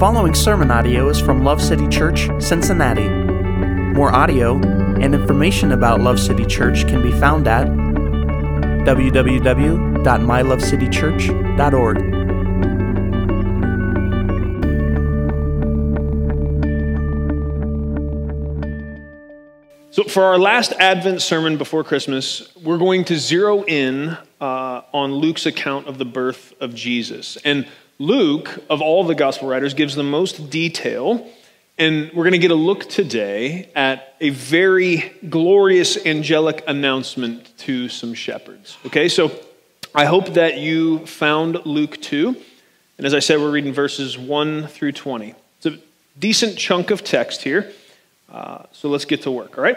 following sermon audio is from Love City Church, Cincinnati. More audio and information about Love City Church can be found at www.mylovecitychurch.org. So, for our last Advent sermon before Christmas, we're going to zero in uh, on Luke's account of the birth of Jesus. And Luke, of all the gospel writers, gives the most detail. And we're going to get a look today at a very glorious angelic announcement to some shepherds. Okay, so I hope that you found Luke 2. And as I said, we're reading verses 1 through 20. It's a decent chunk of text here. Uh, so let's get to work, all right?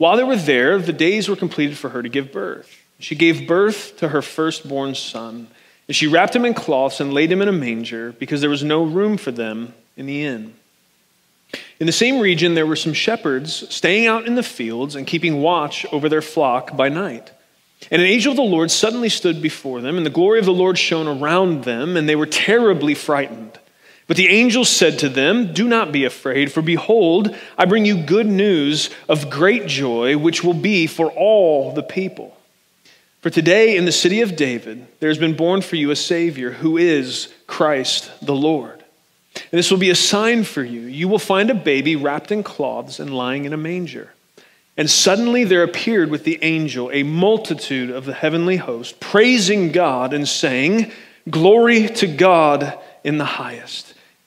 While they were there, the days were completed for her to give birth. She gave birth to her firstborn son, and she wrapped him in cloths and laid him in a manger because there was no room for them in the inn. In the same region, there were some shepherds staying out in the fields and keeping watch over their flock by night. And an angel of the Lord suddenly stood before them, and the glory of the Lord shone around them, and they were terribly frightened. But the angel said to them, Do not be afraid, for behold, I bring you good news of great joy, which will be for all the people. For today in the city of David, there has been born for you a Savior who is Christ the Lord. And this will be a sign for you. You will find a baby wrapped in cloths and lying in a manger. And suddenly there appeared with the angel a multitude of the heavenly host, praising God and saying, Glory to God in the highest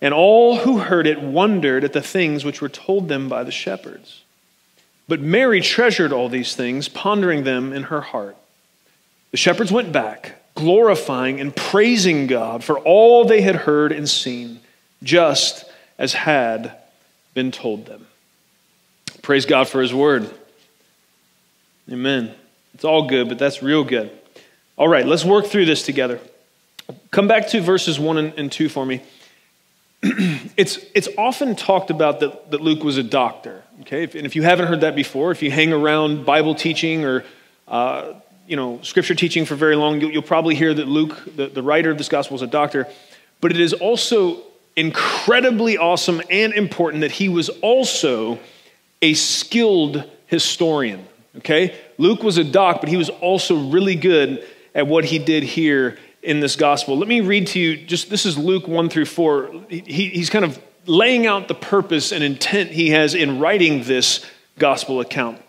And all who heard it wondered at the things which were told them by the shepherds. But Mary treasured all these things, pondering them in her heart. The shepherds went back, glorifying and praising God for all they had heard and seen, just as had been told them. Praise God for his word. Amen. It's all good, but that's real good. All right, let's work through this together. Come back to verses 1 and 2 for me. it's, it's often talked about that, that Luke was a doctor. Okay? If, and if you haven't heard that before, if you hang around Bible teaching or uh, you know, scripture teaching for very long, you'll, you'll probably hear that Luke, the, the writer of this gospel, is a doctor. But it is also incredibly awesome and important that he was also a skilled historian. Okay? Luke was a doc, but he was also really good at what he did here in this gospel. Let me read to you just this is Luke 1 through 4. He, he's kind of laying out the purpose and intent he has in writing this gospel account.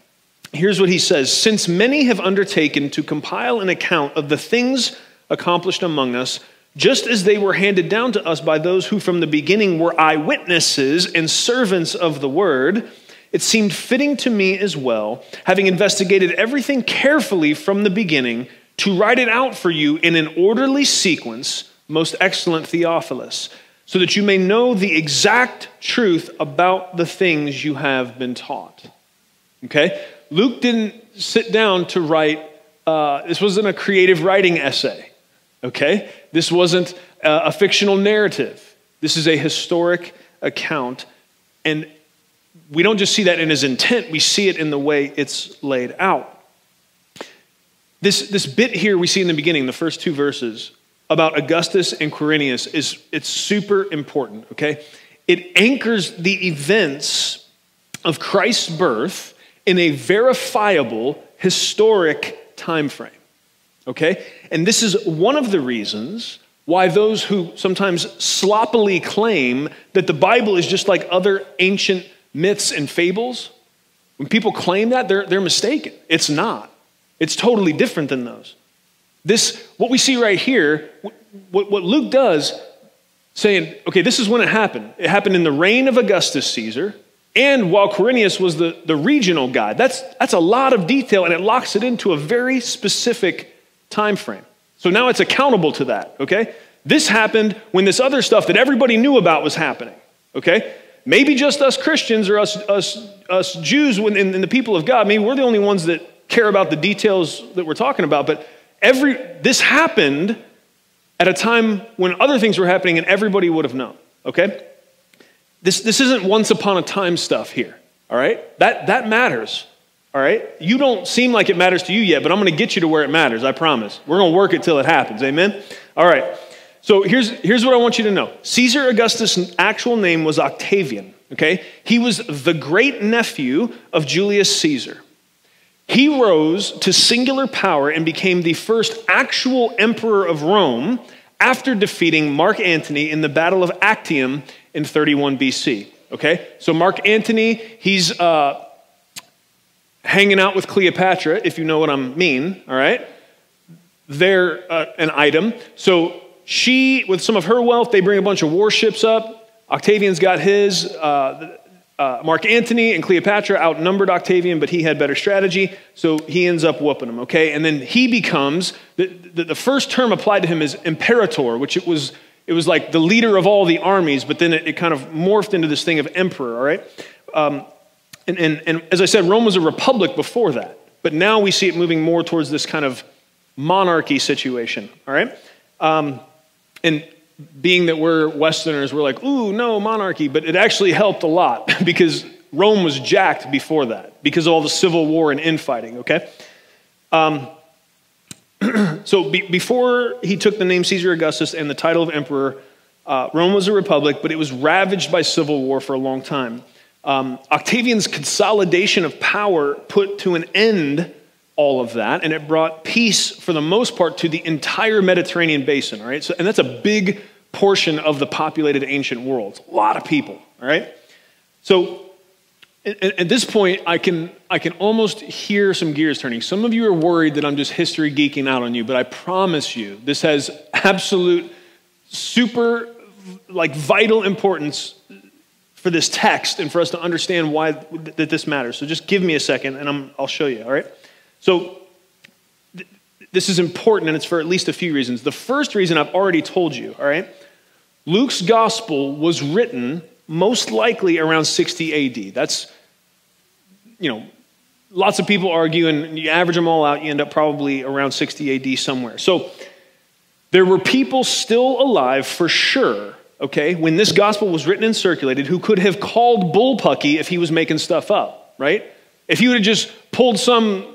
Here's what he says Since many have undertaken to compile an account of the things accomplished among us, just as they were handed down to us by those who from the beginning were eyewitnesses and servants of the word, it seemed fitting to me as well, having investigated everything carefully from the beginning to write it out for you in an orderly sequence, most excellent Theophilus, so that you may know the exact truth about the things you have been taught. Okay? Luke didn't sit down to write, uh, this wasn't a creative writing essay. Okay? This wasn't a, a fictional narrative. This is a historic account. And we don't just see that in his intent, we see it in the way it's laid out. This, this bit here we see in the beginning, the first two verses, about Augustus and Quirinius is it's super important, okay? It anchors the events of Christ's birth in a verifiable historic time frame. Okay? And this is one of the reasons why those who sometimes sloppily claim that the Bible is just like other ancient myths and fables, When people claim that, they're, they're mistaken. It's not. It's totally different than those. This, what we see right here, what, what Luke does, saying, okay, this is when it happened. It happened in the reign of Augustus Caesar, and while Quirinius was the, the regional guy. That's, that's a lot of detail, and it locks it into a very specific time frame. So now it's accountable to that, okay? This happened when this other stuff that everybody knew about was happening, okay? Maybe just us Christians or us, us, us Jews in, in the people of God, maybe we're the only ones that care about the details that we're talking about, but every, this happened at a time when other things were happening and everybody would have known, okay? This, this isn't once upon a time stuff here, all right? That, that matters, all right? You don't seem like it matters to you yet, but I'm going to get you to where it matters, I promise. We're going to work it till it happens, amen? All right. So here's, here's what I want you to know Caesar Augustus' actual name was Octavian, okay? He was the great nephew of Julius Caesar. He rose to singular power and became the first actual emperor of Rome after defeating Mark Antony in the Battle of Actium in 31 BC. Okay? So, Mark Antony, he's uh, hanging out with Cleopatra, if you know what I mean, all right? They're uh, an item. So, she, with some of her wealth, they bring a bunch of warships up. Octavian's got his. Uh, uh, Mark Antony and Cleopatra outnumbered Octavian, but he had better strategy, so he ends up whooping him, okay? And then he becomes, the, the, the first term applied to him is imperator, which it was, it was like the leader of all the armies, but then it, it kind of morphed into this thing of emperor, all right? Um, and, and, and as I said, Rome was a republic before that, but now we see it moving more towards this kind of monarchy situation, all right? Um, and being that we're Westerners, we're like, ooh, no, monarchy. But it actually helped a lot because Rome was jacked before that because of all the civil war and infighting, okay? Um, so be, before he took the name Caesar Augustus and the title of emperor, uh, Rome was a republic, but it was ravaged by civil war for a long time. Um, Octavian's consolidation of power put to an end all of that, and it brought peace for the most part to the entire Mediterranean basin, all right? So, and that's a big portion of the populated ancient world. A lot of people, all right? So at, at this point, I can, I can almost hear some gears turning. Some of you are worried that I'm just history geeking out on you, but I promise you, this has absolute, super, like vital importance for this text and for us to understand why that this matters. So just give me a second and i will show you, all right? So, th- this is important and it's for at least a few reasons. The first reason I've already told you, all right? Luke's gospel was written most likely around 60 AD. That's, you know, lots of people argue, and you average them all out, you end up probably around 60 AD somewhere. So, there were people still alive for sure, okay, when this gospel was written and circulated who could have called bullpucky if he was making stuff up, right? If he would have just pulled some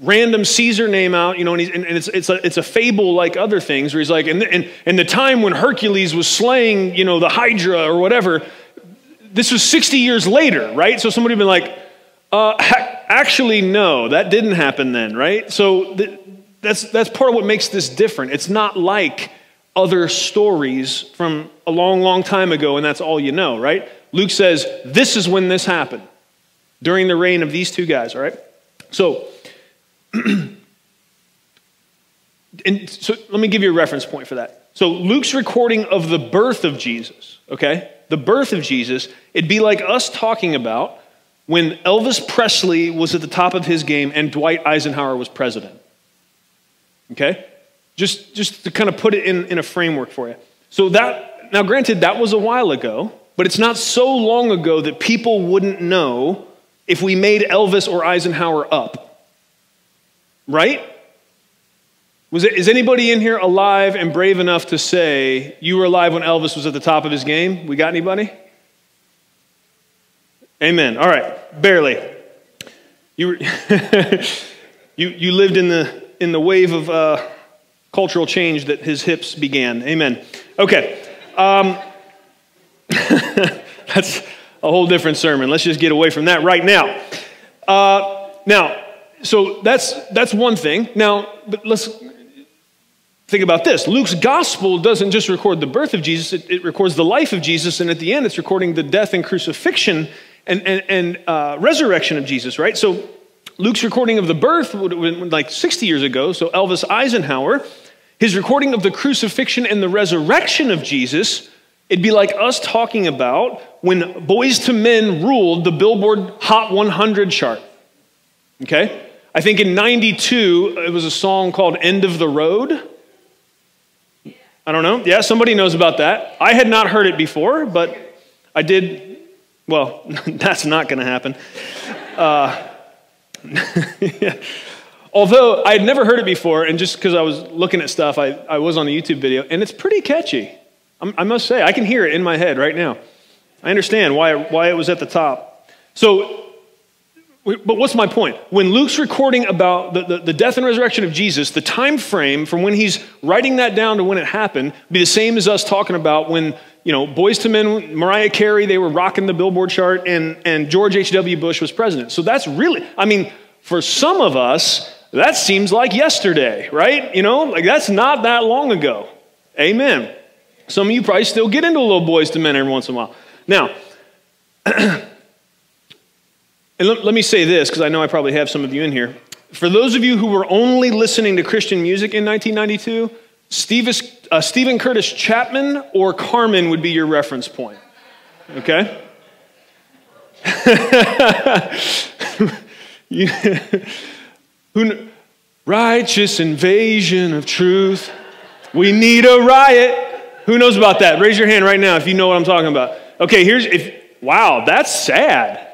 random Caesar name out, you know, and, and it's, it's, a, it's a fable like other things where he's like, and, and, and the time when Hercules was slaying, you know, the Hydra or whatever, this was 60 years later, right? So somebody would be like, uh, ha- actually, no, that didn't happen then, right? So th- that's, that's part of what makes this different. It's not like other stories from a long, long time ago, and that's all you know, right? Luke says, this is when this happened during the reign of these two guys, all right? So, and so let me give you a reference point for that. So Luke's recording of the birth of Jesus, okay? The birth of Jesus, it'd be like us talking about when Elvis Presley was at the top of his game and Dwight Eisenhower was president. Okay? Just, just to kind of put it in, in a framework for you. So that, now granted, that was a while ago, but it's not so long ago that people wouldn't know if we made Elvis or Eisenhower up. Right? Was it, is anybody in here alive and brave enough to say you were alive when Elvis was at the top of his game? We got anybody? Amen. All right, barely. You, were, you, you lived in the, in the wave of uh, cultural change that his hips began. Amen. Okay. Um, that's a whole different sermon. Let's just get away from that right now. Uh, now, so that's, that's one thing. Now, but let's think about this. Luke's gospel doesn't just record the birth of Jesus, it, it records the life of Jesus, and at the end, it's recording the death and crucifixion and, and, and uh, resurrection of Jesus, right? So Luke's recording of the birth would have been like 60 years ago. So Elvis Eisenhower, his recording of the crucifixion and the resurrection of Jesus, it'd be like us talking about when Boyz II Men ruled the Billboard Hot 100 chart. Okay? I think in 92, it was a song called End of the Road. I don't know. Yeah, somebody knows about that. I had not heard it before, but I did. Well, that's not going to happen. Uh, Although I had never heard it before, and just because I was looking at stuff, I, I was on a YouTube video, and it's pretty catchy. I'm, i must say, I can hear it in my head right now. I understand why, why it was at the top. So but what's my point? When Luke's recording about the, the, the, death and resurrection of Jesus, the time frame from when he's writing that down to when it happened be the same as us talking about when, you know, Boyz II Men, Mariah Carey, they were rocking the Billboard chart, and, and George H.W. Bush was president. So that's really, I mean, for some of us, that seems like yesterday, right? You know, like that's not that long ago. Amen. Some of you probably still get into a little Boyz II Men every once in a while. Now, And let, let me say this, because I know I probably have some of you in here. For those of you who were only listening to Christian music in 1992, uh, Steven Curtis Chapman or Carmen would be your reference point. Okay? you, who, righteous invasion of truth. We need a riot. Who knows about that? Raise your hand right now if you know what I'm talking about. Okay, here's if wow, that's sad.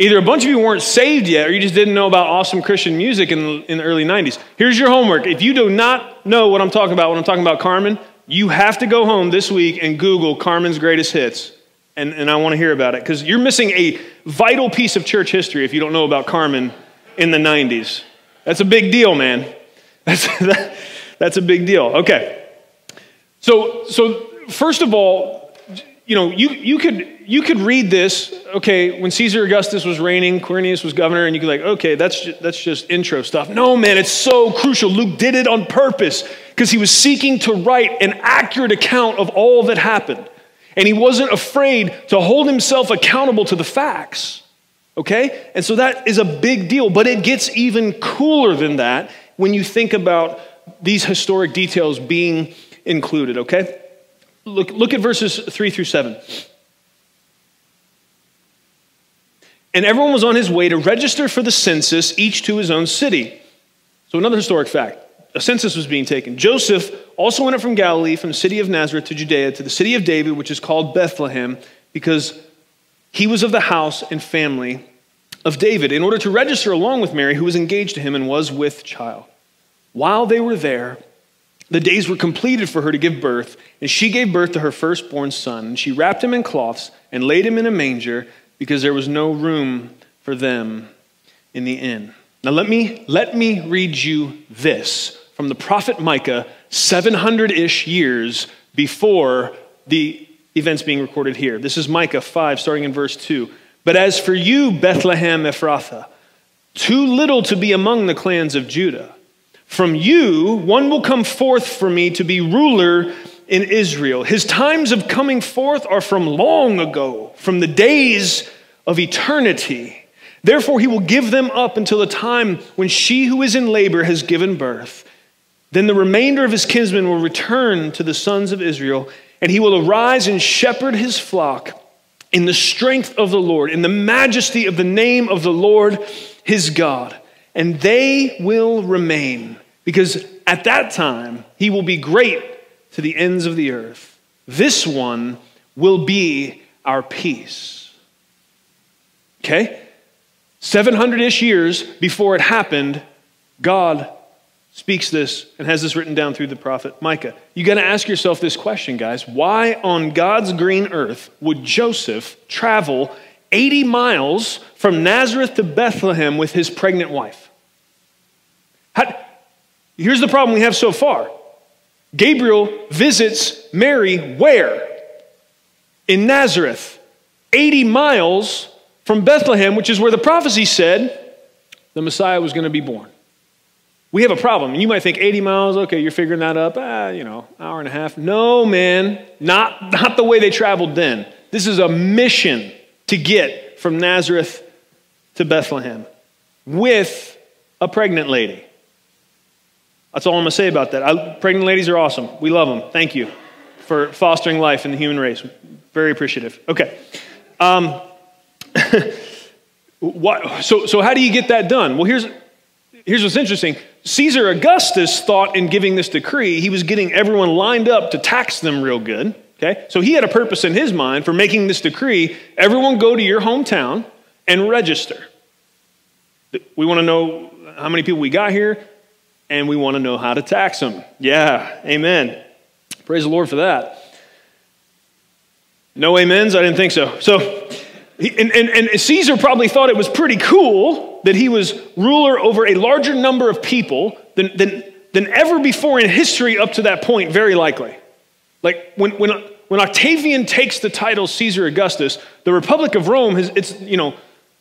Either a bunch of you weren't saved yet or you just didn't know about awesome Christian music in, in the early 90s. Here's your homework. If you do not know what I'm talking about when I'm talking about Carmen, you have to go home this week and Google Carmen's greatest hits. And, and I want to hear about it because you're missing a vital piece of church history if you don't know about Carmen in the 90s. That's a big deal, man. That's, that, that's a big deal. Okay. So, so, first of all, you know, you, you could you could read this, okay, when Caesar Augustus was reigning, Quirinius was governor, and you could like, okay, that's just, that's just intro stuff. No, man, it's so crucial. Luke did it on purpose because he was seeking to write an accurate account of all that happened. And he wasn't afraid to hold himself accountable to the facts. Okay? And so that is a big deal, but it gets even cooler than that when you think about these historic details being included, okay? Look, look at verses 3 through 7. And everyone was on his way to register for the census, each to his own city. So, another historic fact a census was being taken. Joseph also went up from Galilee, from the city of Nazareth to Judea, to the city of David, which is called Bethlehem, because he was of the house and family of David, in order to register along with Mary, who was engaged to him and was with child. While they were there, the days were completed for her to give birth, and she gave birth to her firstborn son. And she wrapped him in cloths and laid him in a manger because there was no room for them in the inn. Now let me let me read you this from the prophet Micah 700-ish years before the events being recorded here. This is Micah 5 starting in verse 2. But as for you Bethlehem Ephrathah, too little to be among the clans of Judah, from you one will come forth for me to be ruler in Israel. His times of coming forth are from long ago, from the days of eternity. Therefore, he will give them up until the time when she who is in labor has given birth. Then the remainder of his kinsmen will return to the sons of Israel, and he will arise and shepherd his flock in the strength of the Lord, in the majesty of the name of the Lord his God. And they will remain, because at that time he will be great to the ends of the earth. This one will be our peace. Okay? 700 ish years before it happened, God speaks this and has this written down through the prophet Micah. You got to ask yourself this question, guys. Why on God's green earth would Joseph travel 80 miles from Nazareth to Bethlehem with his pregnant wife? How, here's the problem we have so far Gabriel visits Mary where? In Nazareth. 80 miles from Bethlehem, which is where the prophecy said the Messiah was going to be born. We have a problem. And you might think 80 miles, okay, you're figuring that up, ah, you know, hour and a half. No, man, not, not the way they traveled then. This is a mission to get from Nazareth to Bethlehem with a pregnant lady. That's all I'm going to say about that. I, pregnant ladies are awesome. We love them. Thank you for fostering life in the human race. Very appreciative. Okay. Um, what, so, so, how do you get that done? Well, here's, here's what's interesting Caesar Augustus thought in giving this decree, he was getting everyone lined up to tax them real good. Okay? So he had a purpose in his mind for making this decree everyone go to your hometown and register. We want to know how many people we got here, and we want to know how to tax them. Yeah, amen. Praise the Lord for that. No amens? I didn't think so. So, and, and, and Caesar probably thought it was pretty cool that he was ruler over a larger number of people than, than, than ever before in history up to that point, very likely. Like when, when, when Octavian takes the title Caesar Augustus, the Republic of Rome has, it's, you know,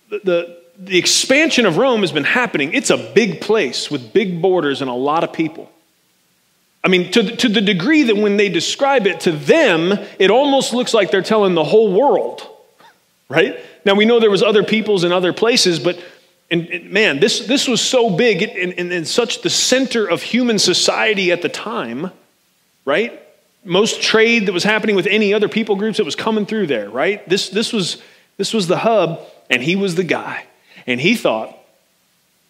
the, the, the expansion of Rome has been happening. It's a big place with big borders and a lot of people. I mean, to the, to the degree that when they describe it to them, it almost looks like they're telling the whole world, right? Now, we know there was other peoples in other places, but and, and man, this, this was so big and, and, and such the center of human society at the time, right? Most trade that was happening with any other people groups that was coming through there, right? This, this, was, this was the hub, and he was the guy. And he thought,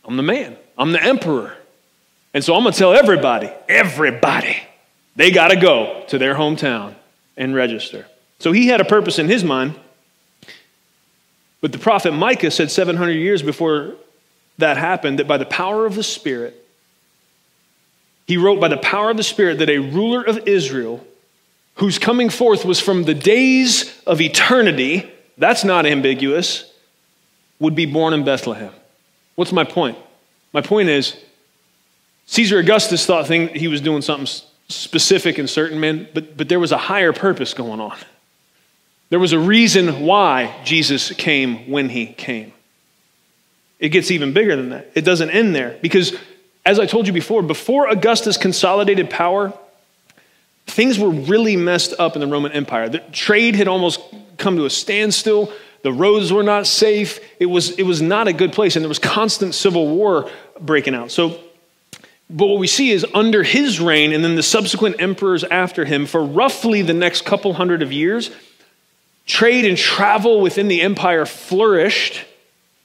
I'm the man, I'm the emperor. And so I'm going to tell everybody, everybody, they got to go to their hometown and register. So he had a purpose in his mind. But the prophet Micah said 700 years before that happened that by the power of the Spirit, he wrote by the power of the Spirit that a ruler of Israel whose coming forth was from the days of eternity, that's not ambiguous, would be born in Bethlehem. What's my point? My point is Caesar Augustus thought thing, he was doing something specific and certain, man, but, but there was a higher purpose going on. There was a reason why Jesus came when he came. It gets even bigger than that. It doesn't end there because, as I told you before, before Augustus consolidated power, things were really messed up in the Roman Empire. The trade had almost come to a standstill. The roads were not safe. It was, it was not a good place, and there was constant civil war breaking out. So but what we see is under his reign and then the subsequent emperors after him, for roughly the next couple hundred of years, trade and travel within the empire flourished,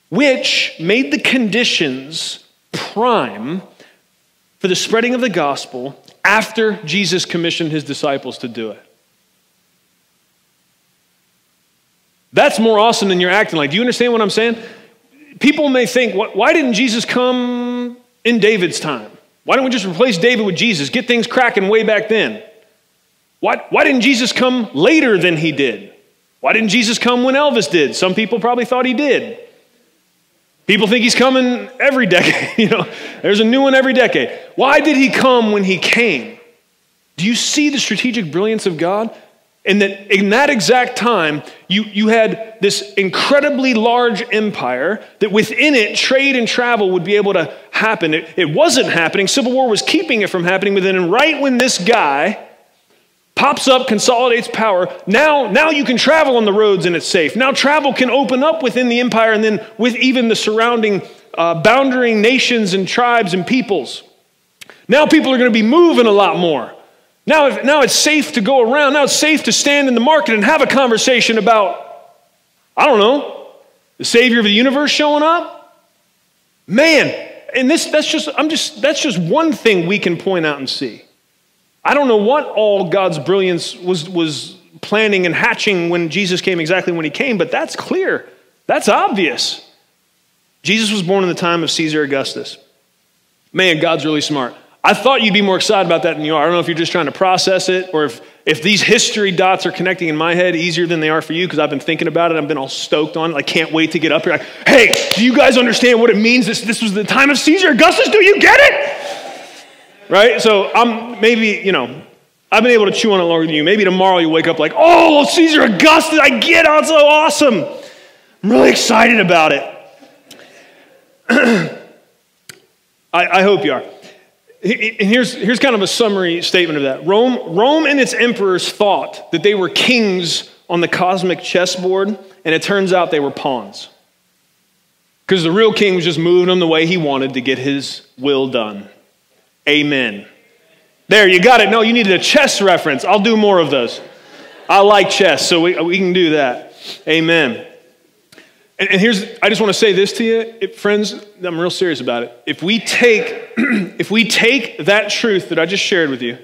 which made the conditions prime for the spreading of the gospel after Jesus commissioned his disciples to do it. That's more awesome than you're acting like. Do you understand what I'm saying? People may think, why didn't Jesus come in David's time? Why don't we just replace David with Jesus? Get things cracking way back then. Why, why didn't Jesus come later than he did? Why didn't Jesus come when Elvis did? Some people probably thought he did. People think he's coming every decade. you know, there's a new one every decade. Why did he come when he came? Do you see the strategic brilliance of God? And that in that exact time, you, you had this incredibly large empire that within it, trade and travel would be able to happen. It, it wasn't happening. Civil war was keeping it from happening. But then, right when this guy pops up, consolidates power, now, now you can travel on the roads and it's safe. Now travel can open up within the empire and then with even the surrounding uh, nations and tribes and peoples. Now people are going to be moving a lot more. Now, if, now it's safe to go around. Now it's safe to stand in the market and have a conversation about, I don't know, the Savior of the universe showing up. Man, and this that's just I'm just that's just one thing we can point out and see. I don't know what all God's brilliance was was planning and hatching when Jesus came exactly when he came, but that's clear. That's obvious. Jesus was born in the time of Caesar Augustus. Man, God's really smart. I thought you'd be more excited about that than you are. I don't know if you're just trying to process it or if, if these history dots are connecting in my head easier than they are for you because I've been thinking about it. I've been all stoked on it. I can't wait to get up here. Like, hey, do you guys understand what it means? This, this was the time of Caesar Augustus. Do you get it? Right? So I'm maybe, you know, I've been able to chew on it longer than you. Maybe tomorrow you wake up like, oh, Caesar Augustus, I get it. It's so awesome. I'm really excited about it. I, I hope you are. And here's, here's kind of a summary statement of that. Rome, Rome and its emperors thought that they were kings on the cosmic chessboard, and it turns out they were pawns. Because the real king was just moving them the way he wanted to get his will done. Amen. There, you got it. No, you needed a chess reference. I'll do more of those. I like chess, so we, we can do that. Amen. And, and here's, I just want to say this to you, friends, I'm real serious about it. If we take, if we take that truth that I just shared with you,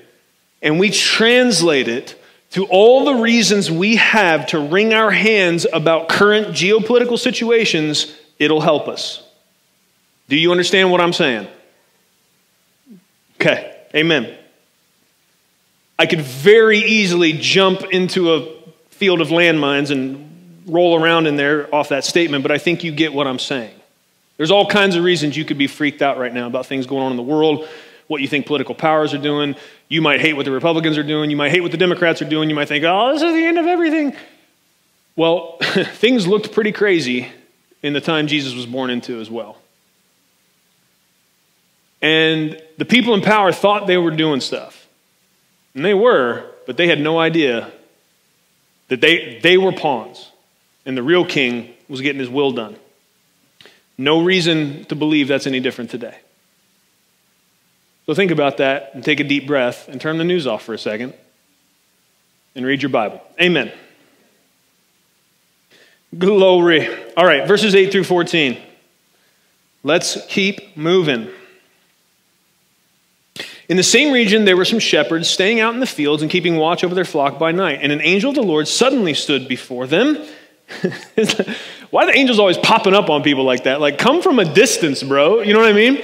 and we translate it to all the reasons we have to wring our hands about current geopolitical situations, it'll help us. Do you understand what I'm saying? Okay, amen. I could very easily jump into a field of landmines and roll around in there off that statement, but I think you get what I'm saying. There's all kinds of reasons you could be freaked out right now about things going on in the world, what you think political powers are doing. You might hate what the Republicans are doing. You might hate what the Democrats are doing. You might think, oh, this is the end of everything. Well, things looked pretty crazy in the time Jesus was born into as well. And the people in power thought they were doing stuff. And they were, but they had no idea that they, they were pawns and the real king was getting his will done. No reason to believe that's any different today. So think about that and take a deep breath and turn the news off for a second and read your Bible. Amen. Glory. All right, verses 8 through 14. Let's keep moving. In the same region, there were some shepherds staying out in the fields and keeping watch over their flock by night. And an angel of the Lord suddenly stood before them. why are the angels always popping up on people like that? Like, come from a distance, bro. You know what I mean?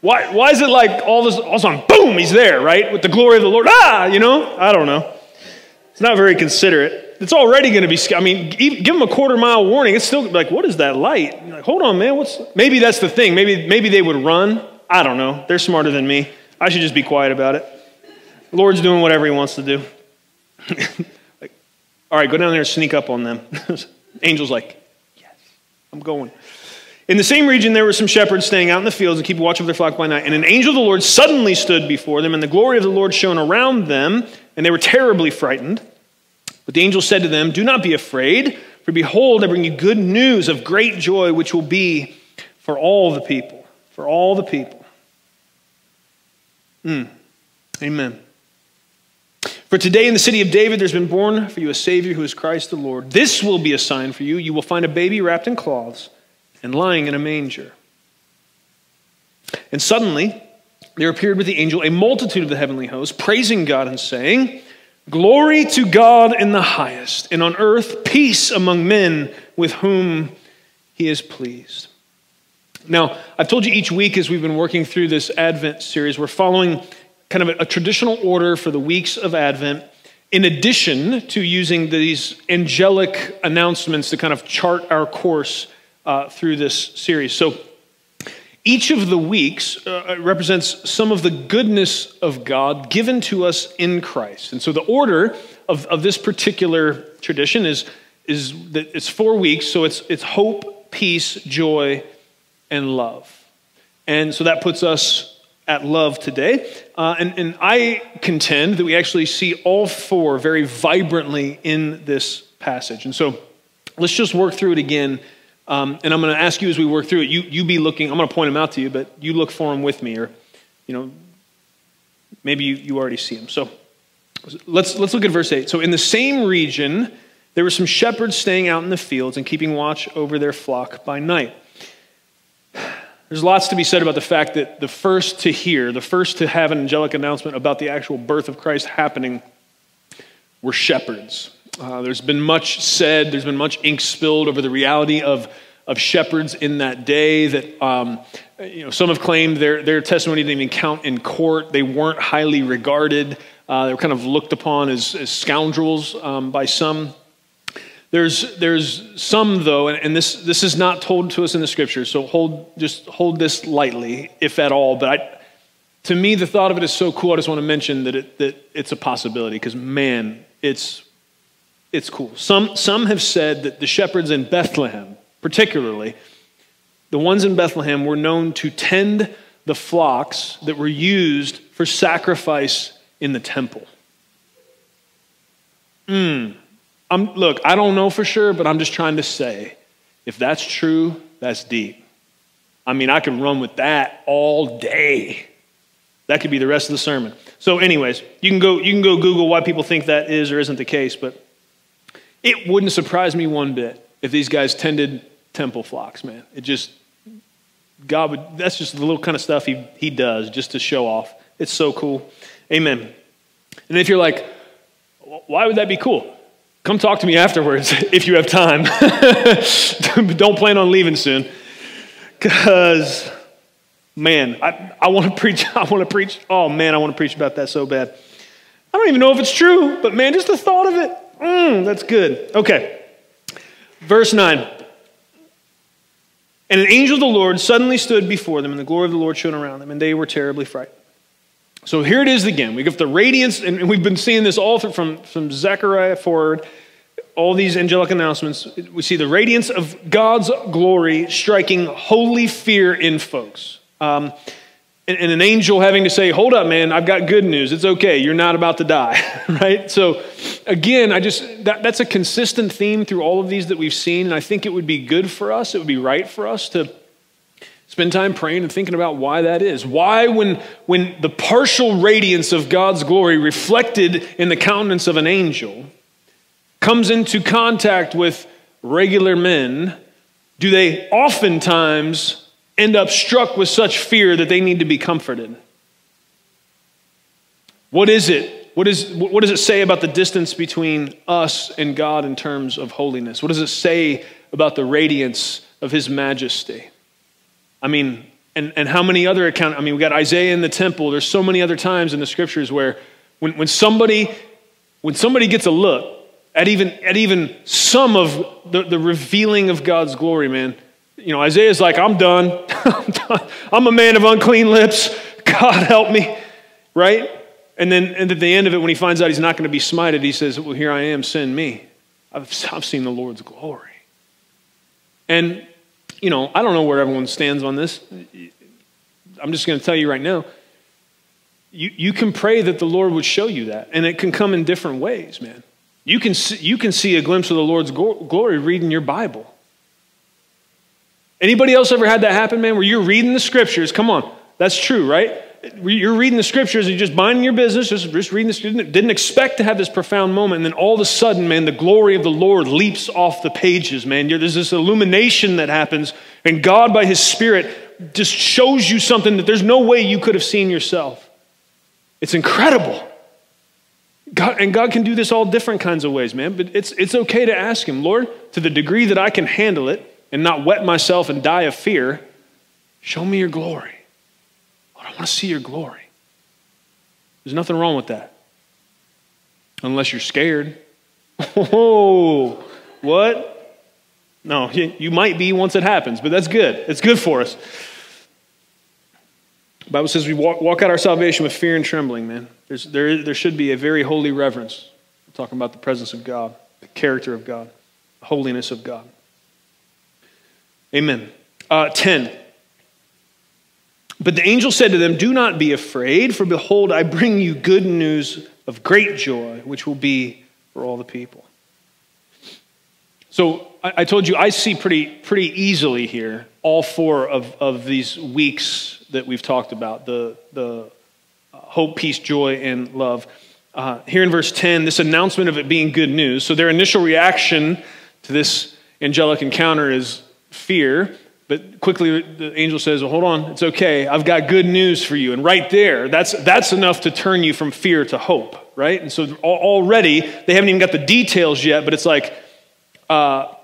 Why, why is it like all this, all of a sudden, boom, he's there, right? With the glory of the Lord. Ah, you know? I don't know. It's not very considerate. It's already going to be, I mean, give them a quarter mile warning. It's still like, what is that light? Like, hold on, man. What's, maybe that's the thing. Maybe, maybe they would run. I don't know. They're smarter than me. I should just be quiet about it. The Lord's doing whatever he wants to do. like, all right, go down there and sneak up on them. Angel's like, yes, I'm going. In the same region, there were some shepherds staying out in the fields and keeping watch of their flock by night. And an angel of the Lord suddenly stood before them, and the glory of the Lord shone around them, and they were terribly frightened. But the angel said to them, Do not be afraid, for behold, I bring you good news of great joy, which will be for all the people. For all the people. Mm. Amen. For today in the city of David, there's been born for you a Savior who is Christ the Lord. This will be a sign for you. You will find a baby wrapped in cloths and lying in a manger. And suddenly, there appeared with the angel a multitude of the heavenly hosts, praising God and saying, Glory to God in the highest, and on earth peace among men with whom he is pleased. Now, I've told you each week as we've been working through this Advent series, we're following kind of a, a traditional order for the weeks of Advent, in addition to using these angelic announcements to kind of chart our course uh, through this series. So, each of the weeks uh, represents some of the goodness of God given to us in Christ. And so, the order of, of this particular tradition is, is that it's four weeks, so it's, it's hope, peace, joy, and love. And so that puts us at love today. Uh, and, and I contend that we actually see all four very vibrantly in this passage. And so let's just work through it again. Um, and I'm going to ask you as we work through it, you, you be looking, I'm going to point them out to you, but you look for them with me, or, you know, maybe you, you already see them. So let's, let's look at verse 8. So in the same region, there were some shepherds staying out in the fields and keeping watch over their flock by night. There's lots to be said about the fact that the first to hear, the first to have an angelic announcement about the actual birth of Christ happening were shepherds. Uh, there's been much said, there's been much ink spilled over the reality of, of shepherds in that day that um, you know, some have claimed their, their testimony didn't even count in court. They weren't highly regarded. Uh, they were kind of looked upon as, as scoundrels um, by some. There's, there's some, though, and, and, this, this is not told to us in the scriptures, so hold, just hold this lightly, if at all. But I, to me, the thought of it is so cool, I just want to mention that, it, that it's a possibility, because man, it's, it's cool. Some, some have said that the shepherds in Bethlehem, particularly, the ones in Bethlehem were known to tend the flocks that were used for sacrifice in the temple. Hmm. I'm, look, I don't know for sure, but I'm just trying to say if that's true, that's deep. I mean, I could run with that all day. That could be the rest of the sermon. So, anyways, you can go, you can go Google why people think that is or isn't the case, but it wouldn't surprise me one bit if these guys tended temple flocks, man. It just, God would, that's just the little kind of stuff he, he does just to show off. It's so cool. Amen. And if you're like, why would that be cool? Come talk to me afterwards if you have time. Don't plan on leaving soon. Because, man, I, I want to preach. I want to preach. Oh, man, I want to preach about that so bad. I don't even know if it's true, but man, just the thought of it, mm, that's good. Okay. Verse 9. And an angel of the Lord suddenly stood before them, and the glory of the Lord shone around them, and they were terribly frightened. So here it is again. We get the radiance, and we've been seeing this all through from, from Zechariah forward, all these angelic announcements. We see the radiance of God's glory striking holy fear in folks. Um, and, and, an angel having to say, Hold up, man, I've got good news. It's okay. You're not about to die, right? So, again, I just, that, that's a consistent theme through all of these that we've seen. And I think it would be good for us, it would be right for us to Spend time praying and thinking about why that is. Why, when, when the partial radiance of God's glory reflected in the countenance of an angel comes into contact with regular men, do they oftentimes end up struck with such fear that they need to be comforted? What is it? What, is, what does it say about the distance between us and God in terms of holiness? What does it say about the radiance of His majesty? I mean, and, and how many other accounts? I mean, we got Isaiah in the temple. There's so many other times in the scriptures where when, when somebody when somebody gets a look at even at even some of the, the revealing of God's glory, man, you know, Isaiah's like, I'm done. I'm done. I'm a man of unclean lips. God help me. Right? And then and at the end of it, when he finds out he's not going to be smited, he says, Well, here I am, send me. I've, I've seen the Lord's glory. And you know, I don't know where everyone stands on this. I'm just going to tell you right now. You, you can pray that the Lord would show you that, and it can come in different ways, man. You can, see, you can see a glimpse of the Lord's glory reading your Bible. Anybody else ever had that happen, man, where you're reading the scriptures? Come on, that's true, right? You're reading the scriptures and just minding your business, just, just reading this, didn't expect to have this profound moment. And then all of a sudden, man, the glory of the Lord leaps off the pages, man. There's this illumination that happens, and God, by His Spirit, just shows you something that there's no way you could have seen yourself. It's incredible. God, and God can do this all different kinds of ways, man. But it's, it's okay to ask Him, Lord, to the degree that I can handle it and not wet myself and die of fear, show me your glory. I want to see your glory. There's nothing wrong with that. Unless you're scared. Oh, what? No, you might be once it happens, but that's good. It's good for us. The Bible says we walk, walk out our salvation with fear and trembling, man. There's, there, there should be a very holy reverence. We're talking about the presence of God, the character of God, the holiness of God. Amen. Uh, 10. But the angel said to them, Do not be afraid, for behold, I bring you good news of great joy, which will be for all the people. So I, told you I see pretty, pretty easily here all four of, of these weeks that we've talked about the, the hope, peace, joy, and love. Uh, here in verse 10, this announcement of it being good news. So their initial reaction to this angelic encounter is fear. But quickly, the angel says, well, Hold on, it's okay. I've got good news for you. And right there, that's, that's enough to turn you from fear to hope, right? And so already, they haven't even got the details yet, but it's like, uh,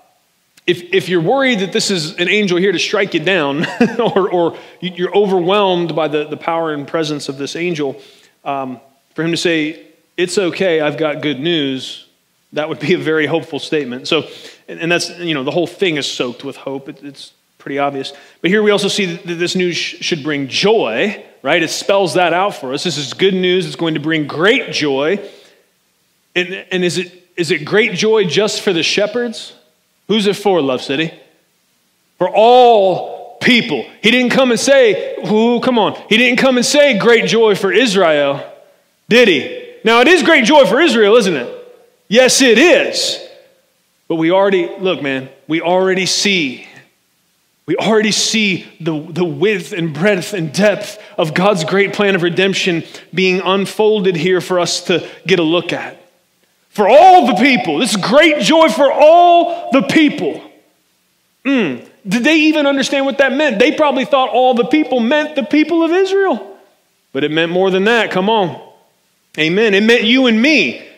if, if you're worried that this is an angel here to strike you down, or, or you're overwhelmed by the, the power and presence of this angel, um, for him to say, It's okay, I've got good news, that would be a very hopeful statement. So, and that's, you know, the whole thing is soaked with hope. It, it's pretty obvious. But here we also see that this news should bring joy, right? It spells that out for us. This is good news. It's going to bring great joy. And, and is, it, is it great joy just for the shepherds? Who's it for, Love City? For all people. He didn't come and say, ooh, come on. He didn't come and say great joy for Israel, did he? Now, it is great joy for Israel, isn't it? Yes, it is. But we already, look, man, we already see. We already see the, the width and breadth and depth of God's great plan of redemption being unfolded here for us to get a look at. For all the people. This is great joy for all the people. Mm. Did they even understand what that meant? They probably thought all the people meant the people of Israel. But it meant more than that. Come on. Amen. It meant you and me.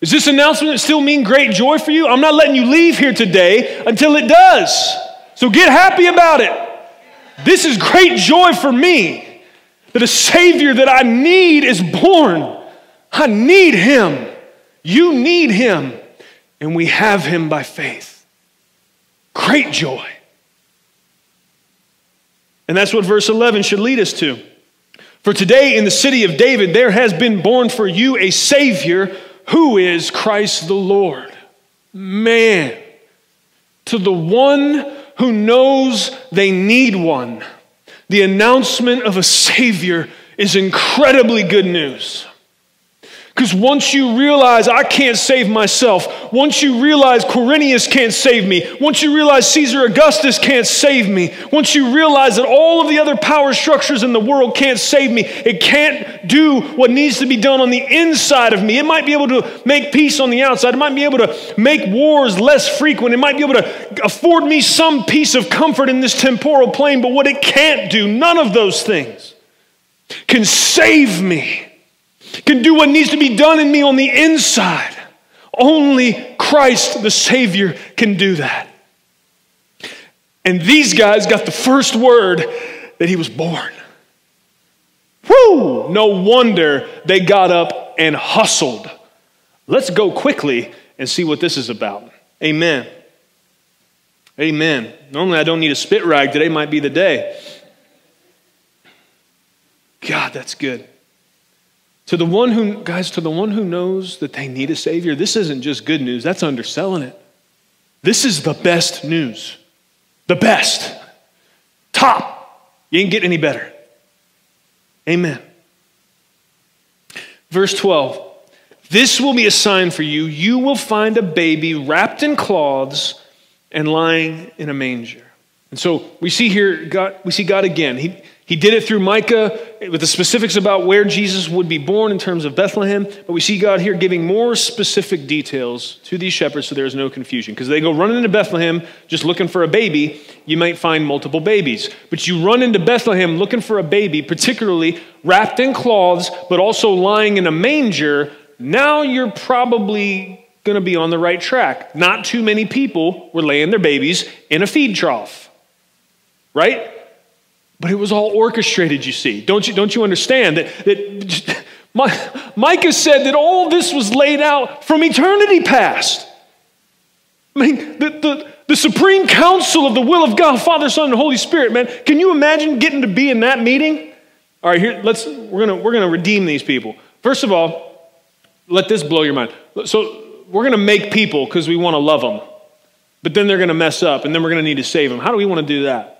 Does this announcement still mean great joy for you? I'm not letting you leave here today until it does. So get happy about it. This is great joy for me that a Savior that I need is born. I need Him. You need Him. And we have Him by faith. Great joy. And that's what verse 11 should lead us to. For today in the city of David, there has been born for you a Savior who is Christ the Lord. Man, to the one who knows they need one, the announcement of a Savior is incredibly good news. Because once you realize I can't save myself, once you realize Quirinius can't save me, once you realize Caesar Augustus can't save me, once you realize that all of the other power structures in the world can't save me, it can't do what needs to be done on the inside of me. It might be able to make peace on the outside, it might be able to make wars less frequent, it might be able to afford me some piece of comfort in this temporal plane, but what it can't do, none of those things, can save me can do what needs to be done in me on the inside. Only Christ the Savior can do that. And these guys got the first word that he was born. Whoo! No wonder they got up and hustled. Let's go quickly and see what this is about. Amen. Amen. Normally I don't need a spit rag. Today might be the day. God, that's good. To the one who, guys, to the one who knows that they need a Savior, this isn't just good news, that's underselling it. This is the best news. The best. Top. You ain't get any better. Amen. Verse 12 This will be a sign for you. You will find a baby wrapped in cloths and lying in a manger. And so we see here, God, we see God again. He, he did it through Micah with the specifics about where Jesus would be born in terms of Bethlehem, but we see God here giving more specific details to these shepherds so there's no confusion. Because they go running into Bethlehem just looking for a baby, you might find multiple babies. But you run into Bethlehem looking for a baby, particularly wrapped in cloths, but also lying in a manger, now you're probably going to be on the right track. Not too many people were laying their babies in a feed trough, right? But it was all orchestrated, you see. Don't you, don't you understand that, that Micah said that all this was laid out from eternity past? I mean, the, the, the supreme council of the will of God, Father, Son, and Holy Spirit, man. Can you imagine getting to be in that meeting? All right, here, let's, we're gonna, we're gonna redeem these people. First of all, let this blow your mind. So we're gonna make people because we wanna love them, but then they're gonna mess up, and then we're gonna need to save them. How do we wanna do that?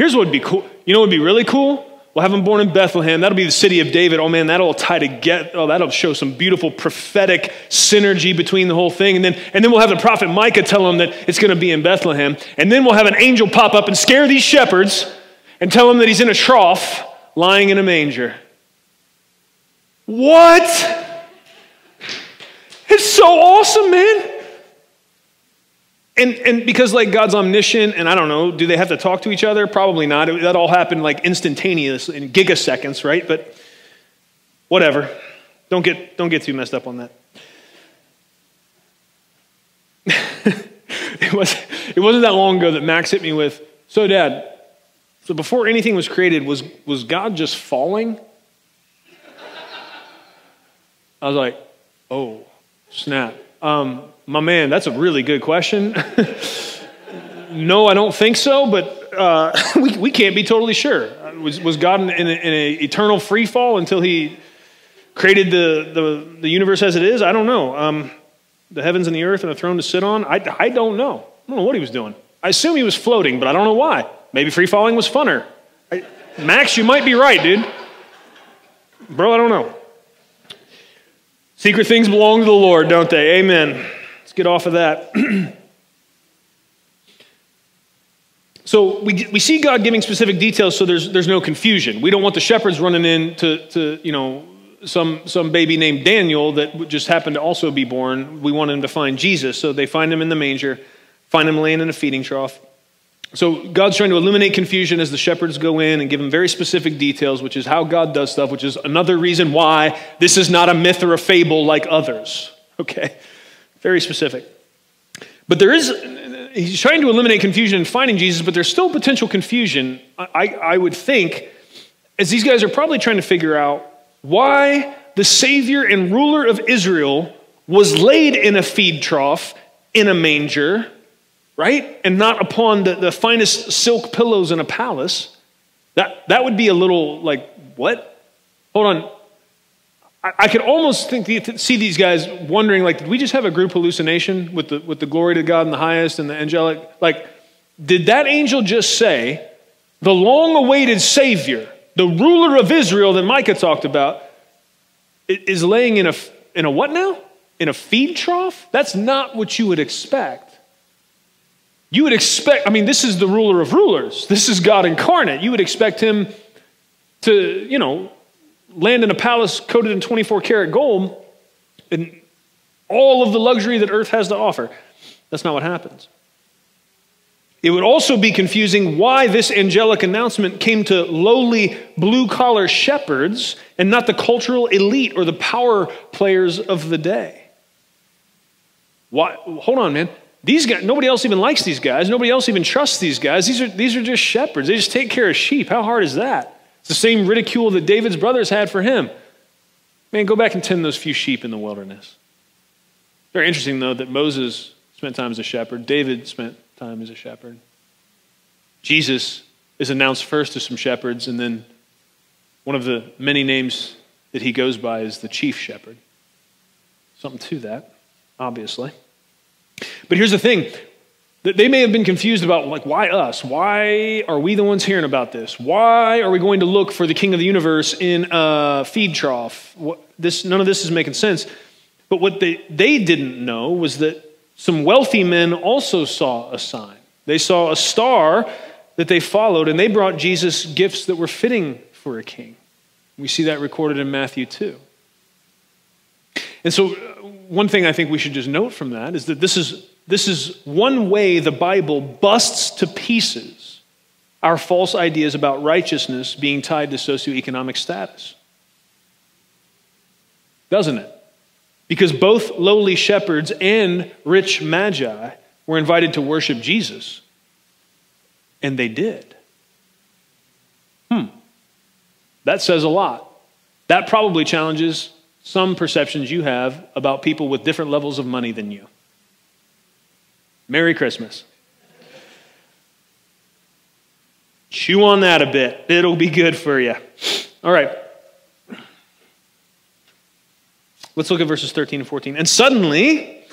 Here's what would be cool. You know what would be really cool? We'll have him born in Bethlehem. That'll be the city of David. Oh man, that'll tie together. Oh, that'll show some beautiful prophetic synergy between the whole thing. And then, and then we'll have the prophet Micah tell him that it's going to be in Bethlehem. And then we'll have an angel pop up and scare these shepherds and tell them that he's in a trough lying in a manger. What? It's so awesome, man. And, and because like God's omniscient, and I don't know, do they have to talk to each other? Probably not. It, that all happened like instantaneous in gigaseconds, right? But whatever. Don't get, don't get too messed up on that. it, was, it wasn't that long ago that Max hit me with, so dad, so before anything was created, was, was God just falling? I was like, oh, snap. Um, my man, that's a really good question. no, I don't think so, but uh, we, we can't be totally sure. Was, was God in, in, an eternal free fall until he created the, the, the universe as it is? I don't know. Um, the heavens and the earth and a throne to sit on? I, I don't know. I don't know what he was doing. I assume he was floating, but I don't know why. Maybe free falling was funner. I, Max, you might be right, dude. Bro, I don't know. Secret things belong to the Lord, don't they? Amen. let's get off of that. so we, we see God giving specific details so there's, there's no confusion. We don't want the shepherds running in to, to you know, some, some baby named Daniel that just happened to also be born. We want him to find Jesus. So they find him in the manger, find him laying in a feeding trough. So God's trying to eliminate confusion as the shepherds go in and give them very specific details, which is how God does stuff, which is another reason why this is not a myth or a fable like others. Okay? Very specific. But there is, he's trying to eliminate confusion in finding Jesus, but there's still potential confusion, I, I would think, as these guys are probably trying to figure out why the Savior and ruler of Israel was laid in a feed trough in a manger right? And not upon the, the finest silk pillows in a palace. That, that would be a little like, what? Hold on. I, I could almost think, see these guys wondering, like, did we just have a group hallucination with the, with the glory to God in the highest and the angelic? Like, did that angel just say, the long awaited Savior, the ruler of Israel that Micah talked about, is laying in a, in a what now? In a feed trough? That's not what you would expect. You would expect, I mean, this is the ruler of rulers. This is God incarnate. You would expect him to, you know, land in a palace coated in 24 karat gold and all of the luxury that earth has to offer. That's not what happens. It would also be confusing why this angelic announcement came to lowly blue collar shepherds and not the cultural elite or the power players of the day. Why? Hold on, man. These guys, nobody else even likes these guys. Nobody else even trusts these guys. These are, these are just shepherds. They just take care of sheep. How hard is that? It's the same ridicule that David's brothers had for him. Man, go back and tend those few sheep in the wilderness. Very interesting, though, that Moses spent time as a shepherd, David spent time as a shepherd. Jesus is announced first to some shepherds, and then one of the many names that he goes by is the chief shepherd. Something to that, obviously. But here's the thing. They may have been confused about like why us? Why are we the ones hearing about this? Why are we going to look for the king of the universe in a feed trough? What, this, none of this is making sense. But what they, they didn't know was that some wealthy men also saw a sign. They saw a star that they followed and they brought jesus gifts that were fitting for a king. We see that recorded in matthew 2 and so one thing I think we should just note from that is that this is, this is one way the Bible busts to pieces our false ideas about righteousness being tied to socioeconomic status. Doesn't it? Because both lowly shepherds and rich magi were invited to worship Jesus, and they did. Hmm. That says a lot. That probably challenges some perceptions you have about people with different levels of money than you. Merry Christmas. Chew on that a bit, it'll be good for you. All right. Let's look at verses 13 and 14. And suddenly,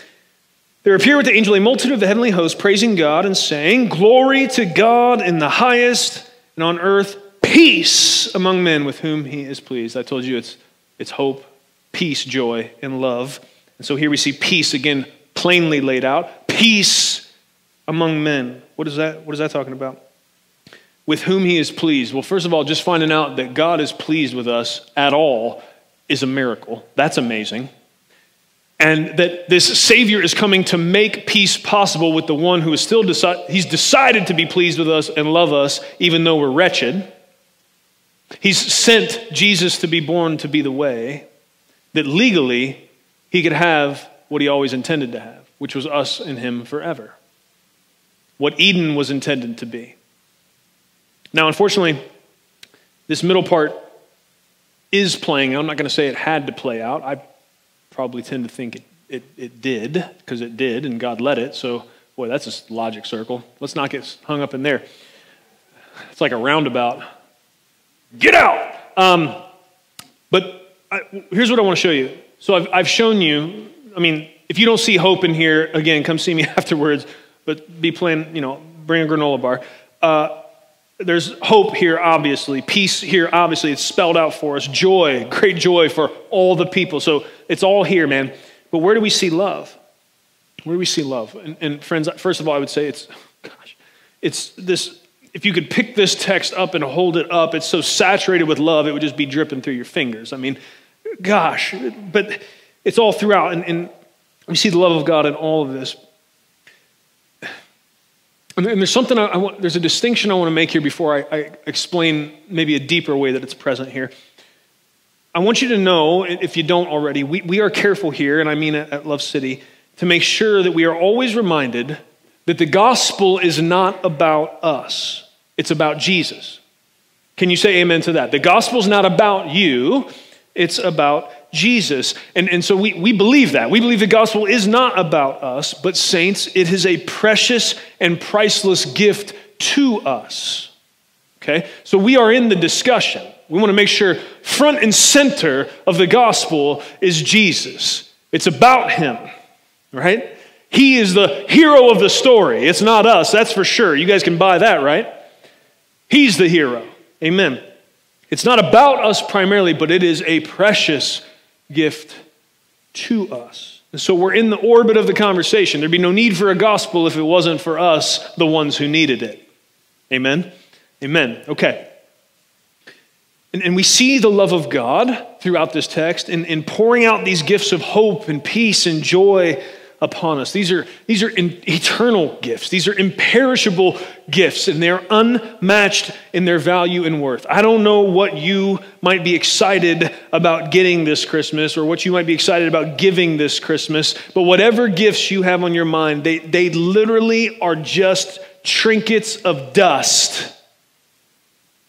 there appeared with the angel a multitude of the heavenly host, praising God and saying, Glory to God in the highest, and on earth, peace among men with whom he is pleased. I told you it's, it's hope peace, joy, and love. And so here we see peace again plainly laid out. Peace among men. What is that? What is that talking about? With whom he is pleased. Well, first of all, just finding out that God is pleased with us at all is a miracle. That's amazing. And that this Savior is coming to make peace possible with the one who is still decided, he's decided to be pleased with us and love us, even though we're wretched. He's sent Jesus to be born to be the way that legally he could have what he always intended to have, which was us and him forever. What Eden was intended to be. Now, unfortunately, this middle part is playing. I'm not going to say it had to play out. I probably tend to think it, it, it did, because it did, and God let it. So, boy, that's a logic circle. Let's not get hung up in there. It's like a roundabout. Get out! Um, but I, here's what I want to show you. So I've, I've shown you, I mean, if you don't see hope in here, again, come see me afterwards, but be playing, you know, bring a granola bar. Uh, there's hope here, obviously. Peace here, obviously. It's spelled out for us. Joy, great joy for all the people. So it's all here, man. But where do we see love? Where do we see love? And, and friends, first of all, I would say it's, gosh, it's this. If you could pick this text up and hold it up, it's so saturated with love, it would just be dripping through your fingers. I mean, gosh, but it's all throughout. And, and we see the love of God in all of this. And there's something I, want, there's a distinction I want to make here before I, I, explain maybe a deeper way that it's present here. I want you to know, if you don't already, we, we are careful here, and I mean at Love City, to make sure that we are always reminded that the gospel is not about us, it's about Jesus. Can you say amen to that? The gospel is not about you, it's about Jesus. And, and so we, we believe that. We believe the gospel is not about us, but saints, it is a precious and priceless gift to us. Okay? So we are in the discussion. We want to make sure front and center of the gospel is Jesus. It's about him, right? He is the hero of the story. It's not us, that's for sure. You guys can buy that, right? He's the hero. Amen. It's not about us primarily, but it is a precious gift to us. And so we're in the orbit of the conversation. There'd be no need for a gospel if it wasn't for us, the ones who needed it. Amen? Amen. Okay. And, and we see the love of God throughout this text in, in pouring out these gifts of hope and peace and joy upon us. These are, these are eternal gifts, these are imperishable gifts, and they're unmatched in their value and worth. I don't know what you might be excited about getting this Christmas or what you might be excited about giving this Christmas, but whatever gifts you have on your mind, they, they literally are just trinkets of dust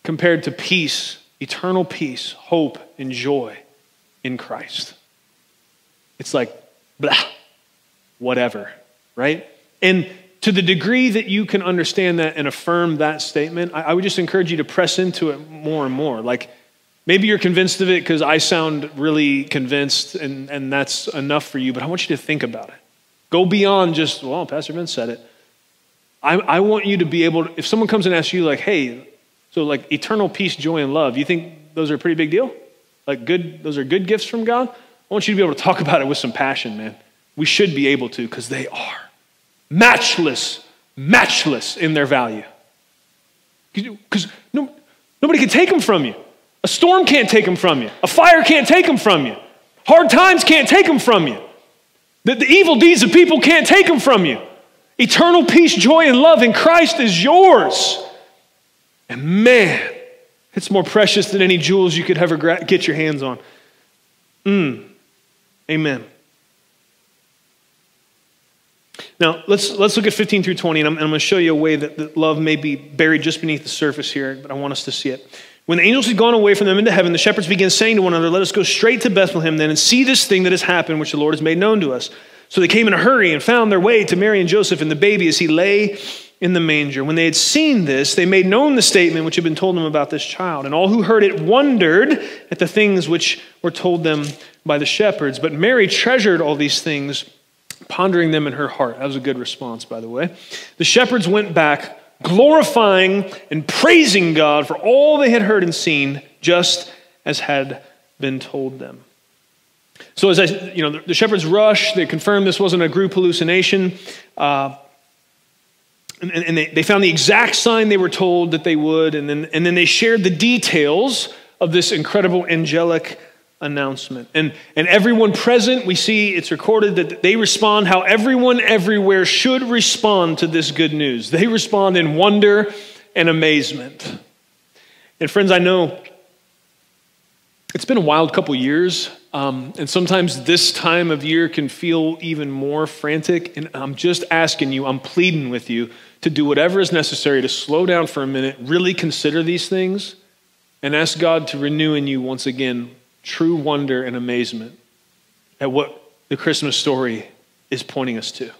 compared to peace, eternal peace, hope, and joy in Christ. It's like, blah whatever, right? And to the degree that you can understand that and affirm that statement, I, would just encourage you to press into it more and more. Like, maybe you're convinced of it because I sound really convinced and, and that's enough for you, but I want you to think about it. Go beyond just, well, Pastor Vince said it. I, I want you to be able to, if someone comes and asks you, like, hey, so like eternal peace, joy, and love, you think those are a pretty big deal? Like, good, those are good gifts from God? I want you to be able to talk about it with some passion, man. We should be able to because they are matchless, matchless in their value. Because no, nobody can take them from you. A storm can't take them from you. A fire can't take them from you. Hard times can't take them from you. The, the evil deeds of people can't take them from you. Eternal peace, joy, and love in Christ is yours. And man, it's more precious than any jewels you could ever get your hands on. Mm. Amen. Now, let's, let's look at 15 through 20, and I'm, and I'm going to show you a way that, that love may be buried just beneath the surface here, but I want us to see it. When the angels had gone away from them into heaven, the shepherds began saying to one another, Let us go straight to Bethlehem then and see this thing that has happened, which the Lord has made known to us. So they came in a hurry and found their way to Mary and Joseph and the baby as he lay in the manger. When they had seen this, they made known the statement which had been told them about this child. And all who heard it wondered at the things which were told them by the shepherds. But Mary treasured all these things pondering them in her heart. That was a good response, by the way. The shepherds went back, glorifying and praising God for all they had heard and seen, just as had been told them. So, as I, you know, the shepherds rushed. They confirmed this wasn't a group hallucination. Uh, and, and they, they found the exact sign they were told that they would. And then, and then they shared the details of this incredible angelic announcement. And, and everyone present, we see it's recorded that they respond how everyone everywhere should respond to this good news. They respond in wonder and amazement. And friends, I know it's been a wild couple years, um, and sometimes this time of year can feel even more frantic. And I'm just asking you, I'm pleading with you to do whatever is necessary to slow down for a minute, really consider these things, and ask God to renew in you once again true wonder and amazement at what the Christmas story is pointing us to,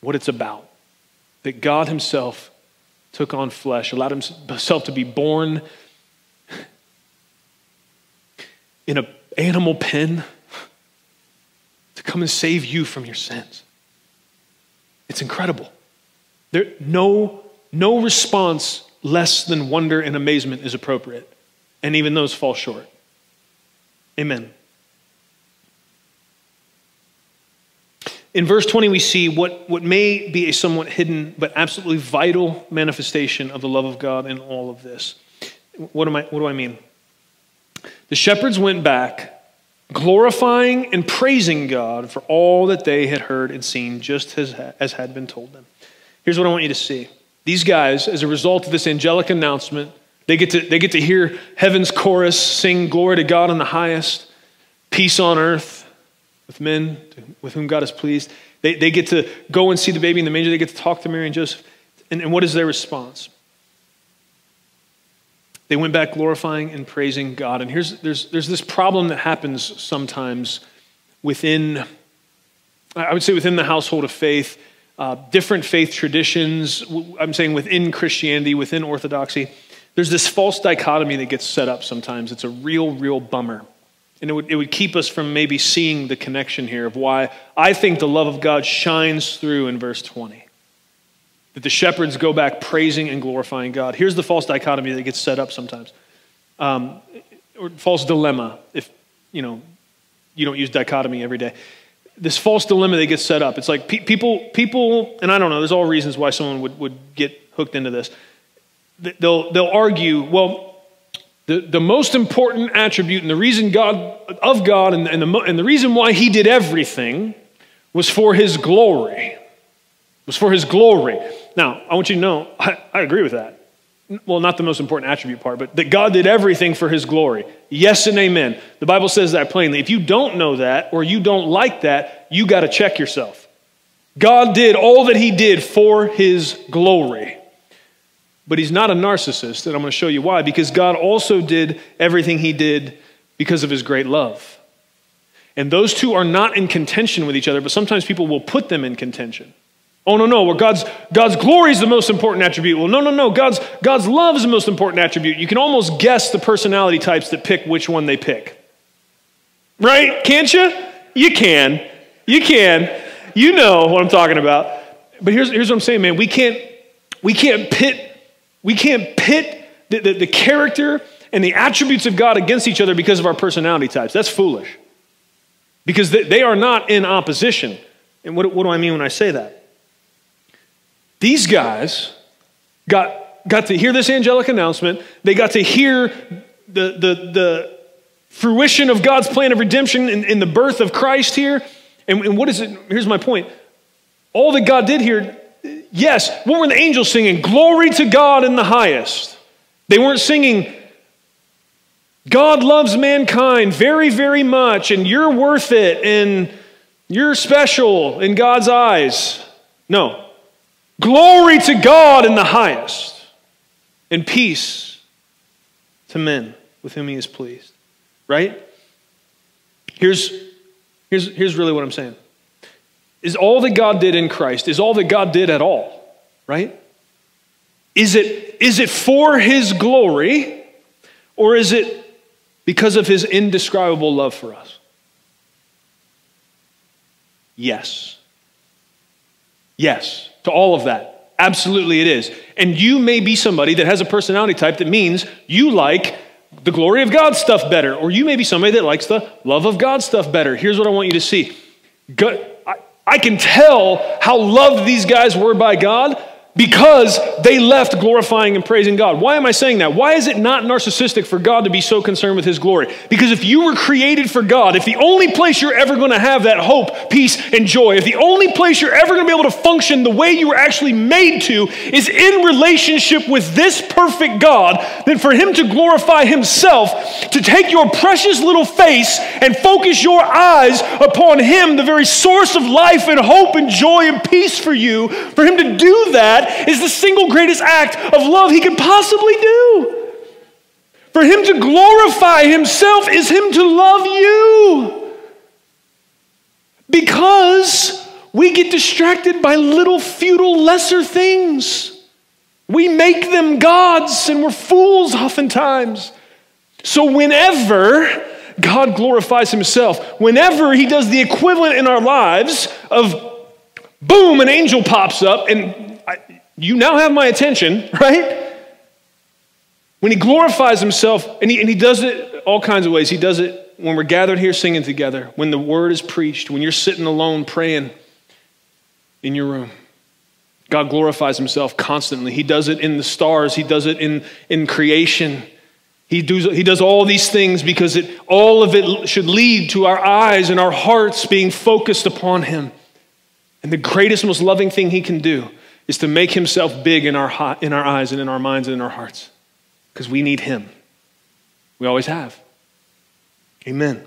what it's about. That God Himself took on flesh, allowed Himself to be born in an animal pen to come and save you from your sins. It's incredible. There, no, no response less than wonder and amazement is appropriate, and even those fall short. In verse 20, we see what, what may be a somewhat hidden but absolutely vital manifestation of the love of God in all of this. What, am I, what do I mean? The shepherds went back, glorifying and praising God for all that they had heard and seen, just as, as had been told them. Here's what I want you to see. These guys, as a result of this angelic announcement, they get to, they get to hear heaven's chorus sing glory to God in the highest, peace on earth with men with whom God is pleased. They, they get to go and see the baby in the manger. They get to talk to Mary and Joseph. And, and what is their response? They went back glorifying and praising God. And here's there's, there's this problem that happens sometimes within, I would say, within the household of faith, uh, different faith traditions. I'm saying within Christianity, within Orthodoxy. There's this false dichotomy that gets set up sometimes. It's a real, real bummer. And it would, it would keep us from maybe seeing the connection here of why I think the love of God shines through in verse 20. That the shepherds go back praising and glorifying God. Here's the false dichotomy that gets set up sometimes, um, or false dilemma, if you know you don't use dichotomy every day. This false dilemma that gets set up. It's like pe- people, people, and I don't know. There's all reasons why someone would, would get hooked into this. They'll they'll argue, well, the, the most important attribute and the reason God of God and, and, the, and the reason why he did everything was for his glory. Was for his glory. Now, I want you to know, I, I agree with that. Well, not the most important attribute part, but that God did everything for his glory. Yes and amen. The Bible says that plainly. If you don't know that or you don't like that, you got to check yourself. God did all that he did for his glory. But he's not a narcissist, and I'm going to show you why. Because God also did everything he did because of his great love. And those two are not in contention with each other, but sometimes people will put them in contention. Oh, no, no, well, God's, God's glory is the most important attribute. Well, no, no, no, God's, God's love is the most important attribute. You can almost guess the personality types that pick which one they pick. Right? Can't you? You can. You can. You know what I'm talking about. But here's, here's what I'm saying, man. We can't, we can't pit we can't pit the, the, the character and the attributes of God against each other because of our personality types. That's foolish. Because they, they are not in opposition. And what, what do I mean when I say that? These guys got, got to hear this angelic announcement. They got to hear the, the, the fruition of God's plan of redemption in, in the birth of Christ here. And, and what is it? Here's my point. All that God did here yes, what were the angels singing? Glory to God in the highest. They weren't singing, God loves mankind very, very much, and you're worth it, and you're special in God's eyes. No. Glory to God in the highest, and peace to men with whom he is pleased. Right? Here's, here's, here's really what I'm saying is all that God did in Christ, is all that God did at all, right? Is it, is it for his glory or is it because of his indescribable love for us? Yes. Yes, to all of that. Absolutely, it is. And you may be somebody that has a personality type that means you like the glory of God stuff better, or you may be somebody that likes the love of God stuff better. Here's what I want you to see God, I can tell how loved these guys were by God because they left glorifying and praising God. Why am I saying that? Why is it not narcissistic for God to be so concerned with his glory? Because if you were created for God, if the only place you're ever going to have that hope, peace, and joy, if the only place you're ever going to be able to function the way you were actually made to is in relationship with this perfect God, then for him to glorify himself, to take your precious little face and focus your eyes upon him, the very source of life and hope and joy and peace for you, for him to do that is the single greatest act of love he could possibly do. For him to glorify himself is him to love you. Because we get distracted by little futile lesser things. We make them gods and we're fools oftentimes. So, whenever God glorifies himself, whenever he does the equivalent in our lives of boom, an angel pops up and you now have my attention, right? When he glorifies himself, and he, and he does it all kinds of ways. He does it when we're gathered here singing together, when the word is preached, when you're sitting alone praying, in your room. God glorifies himself constantly. He does it in the stars, he does it in, in creation. He does, he does all these things because it, all of it should lead to our eyes and our hearts being focused upon him. And the greatest, most loving thing he can do is to make himself big in our, in our eyes and in our minds and in our hearts because we need him. We always have. Amen.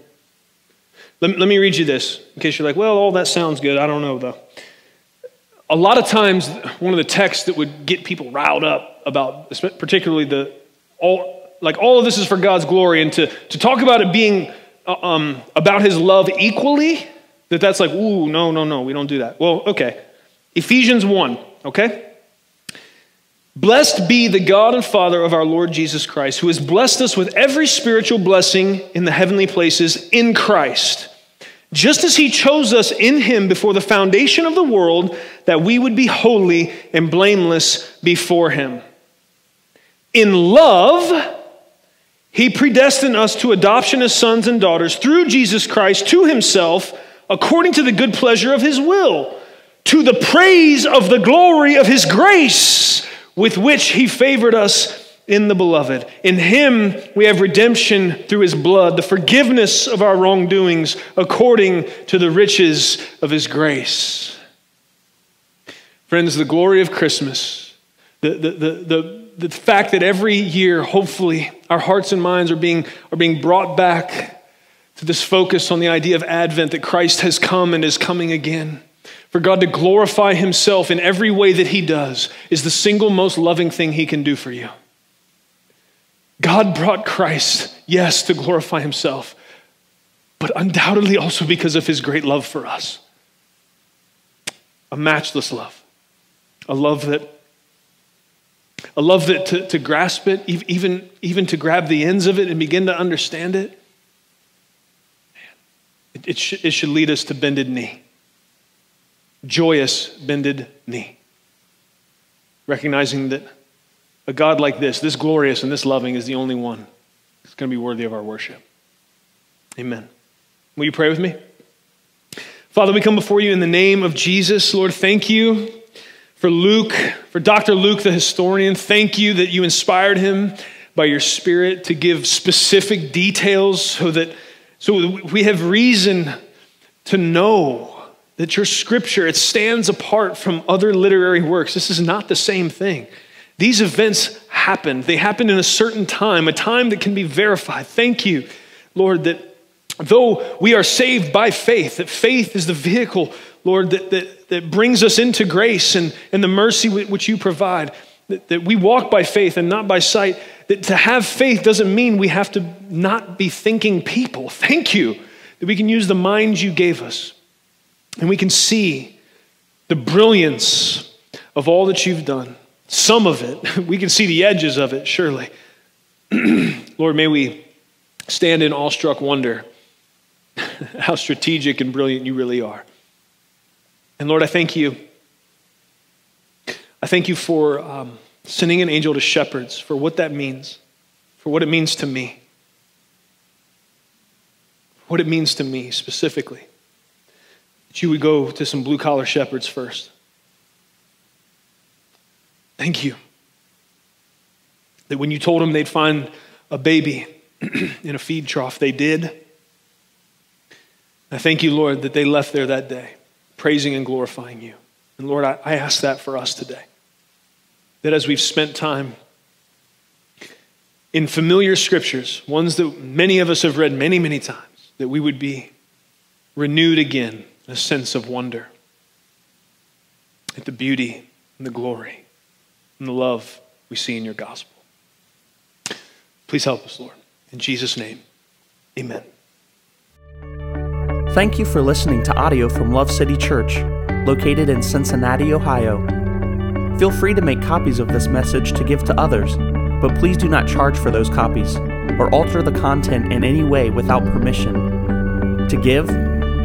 Let, let me read you this in case you're like, well, all that sounds good. I don't know, though. A lot of times, one of the texts that would get people riled up about, particularly the, all, like all of this is for God's glory, and to, to talk about it being uh, um, about his love equally, that that's like, ooh, no, no, no, we don't do that. Well, okay. Ephesians 1, okay? Blessed be the God and Father of our Lord Jesus Christ, who has blessed us with every spiritual blessing in the heavenly places in Christ just as he chose us in him before the foundation of the world, that we would be holy and blameless before him. In love, he predestined us to adoption as sons and daughters through Jesus Christ to himself, according to the good pleasure of his will, to the praise of the glory of his grace, with which he favored us in the beloved. In him we have redemption through his blood, the forgiveness of our wrongdoings according to the riches of his grace. Friends, the glory of Christmas, the, the, the, the, the fact that every year, hopefully, our hearts and minds are being, are being brought back to this focus on the idea of Advent that Christ has come and is coming again. For God to glorify himself in every way that he does is the single most loving thing he can do for you. God brought Christ, yes, to glorify himself, but undoubtedly also because of his great love for us. A matchless love. A love that a love that to, to grasp it, even, even to grab the ends of it and begin to understand it, it, it, sh- it should lead us to bended knee. Joyous bended knee. Recognizing that a God like this, this glorious and this loving, is the only one that's going to be worthy of our worship. Amen. Will you pray with me? Father, we come before you in the name of Jesus. Lord, thank you for Luke, for Dr. Luke, the historian. Thank you that you inspired him by your Spirit to give specific details so that so we have reason to know that your scripture it stands apart from other literary works. This is not the same thing. These events happened. They happened in a certain time, a time that can be verified. Thank you, Lord, that though we are saved by faith, that faith is the vehicle, Lord, that, that, that brings us into grace and, and the mercy which you provide, that, that we walk by faith and not by sight. That to have faith doesn't mean we have to not be thinking people. Thank you that we can use the minds you gave us and we can see the brilliance of all that you've done some of it. We can see the edges of it, surely. Lord, may we stand in awestruck wonder how strategic and brilliant you really are. And Lord, I thank you. I thank you for um, sending an angel to shepherds, for what that means, for what it means to me, what it means to me specifically. You would go to some blue collar shepherds first Thank you. That when you told them they'd find a baby in a feed trough, they did. I thank you, Lord, that they left there that day, praising and glorifying you. And Lord, I, I ask that for us today. That as we've spent time in familiar scriptures, ones that many of us have read many, many times, that we would be renewed again a sense of wonder at the beauty and the glory and the love we see in your gospel. Please help us, Lord. In Jesus' name, amen. Thank you for listening to audio from Love City Church, located in Cincinnati, Ohio. Feel free to make copies of this message to give to others, but please do not charge for those copies or alter the content in any way without permission. To give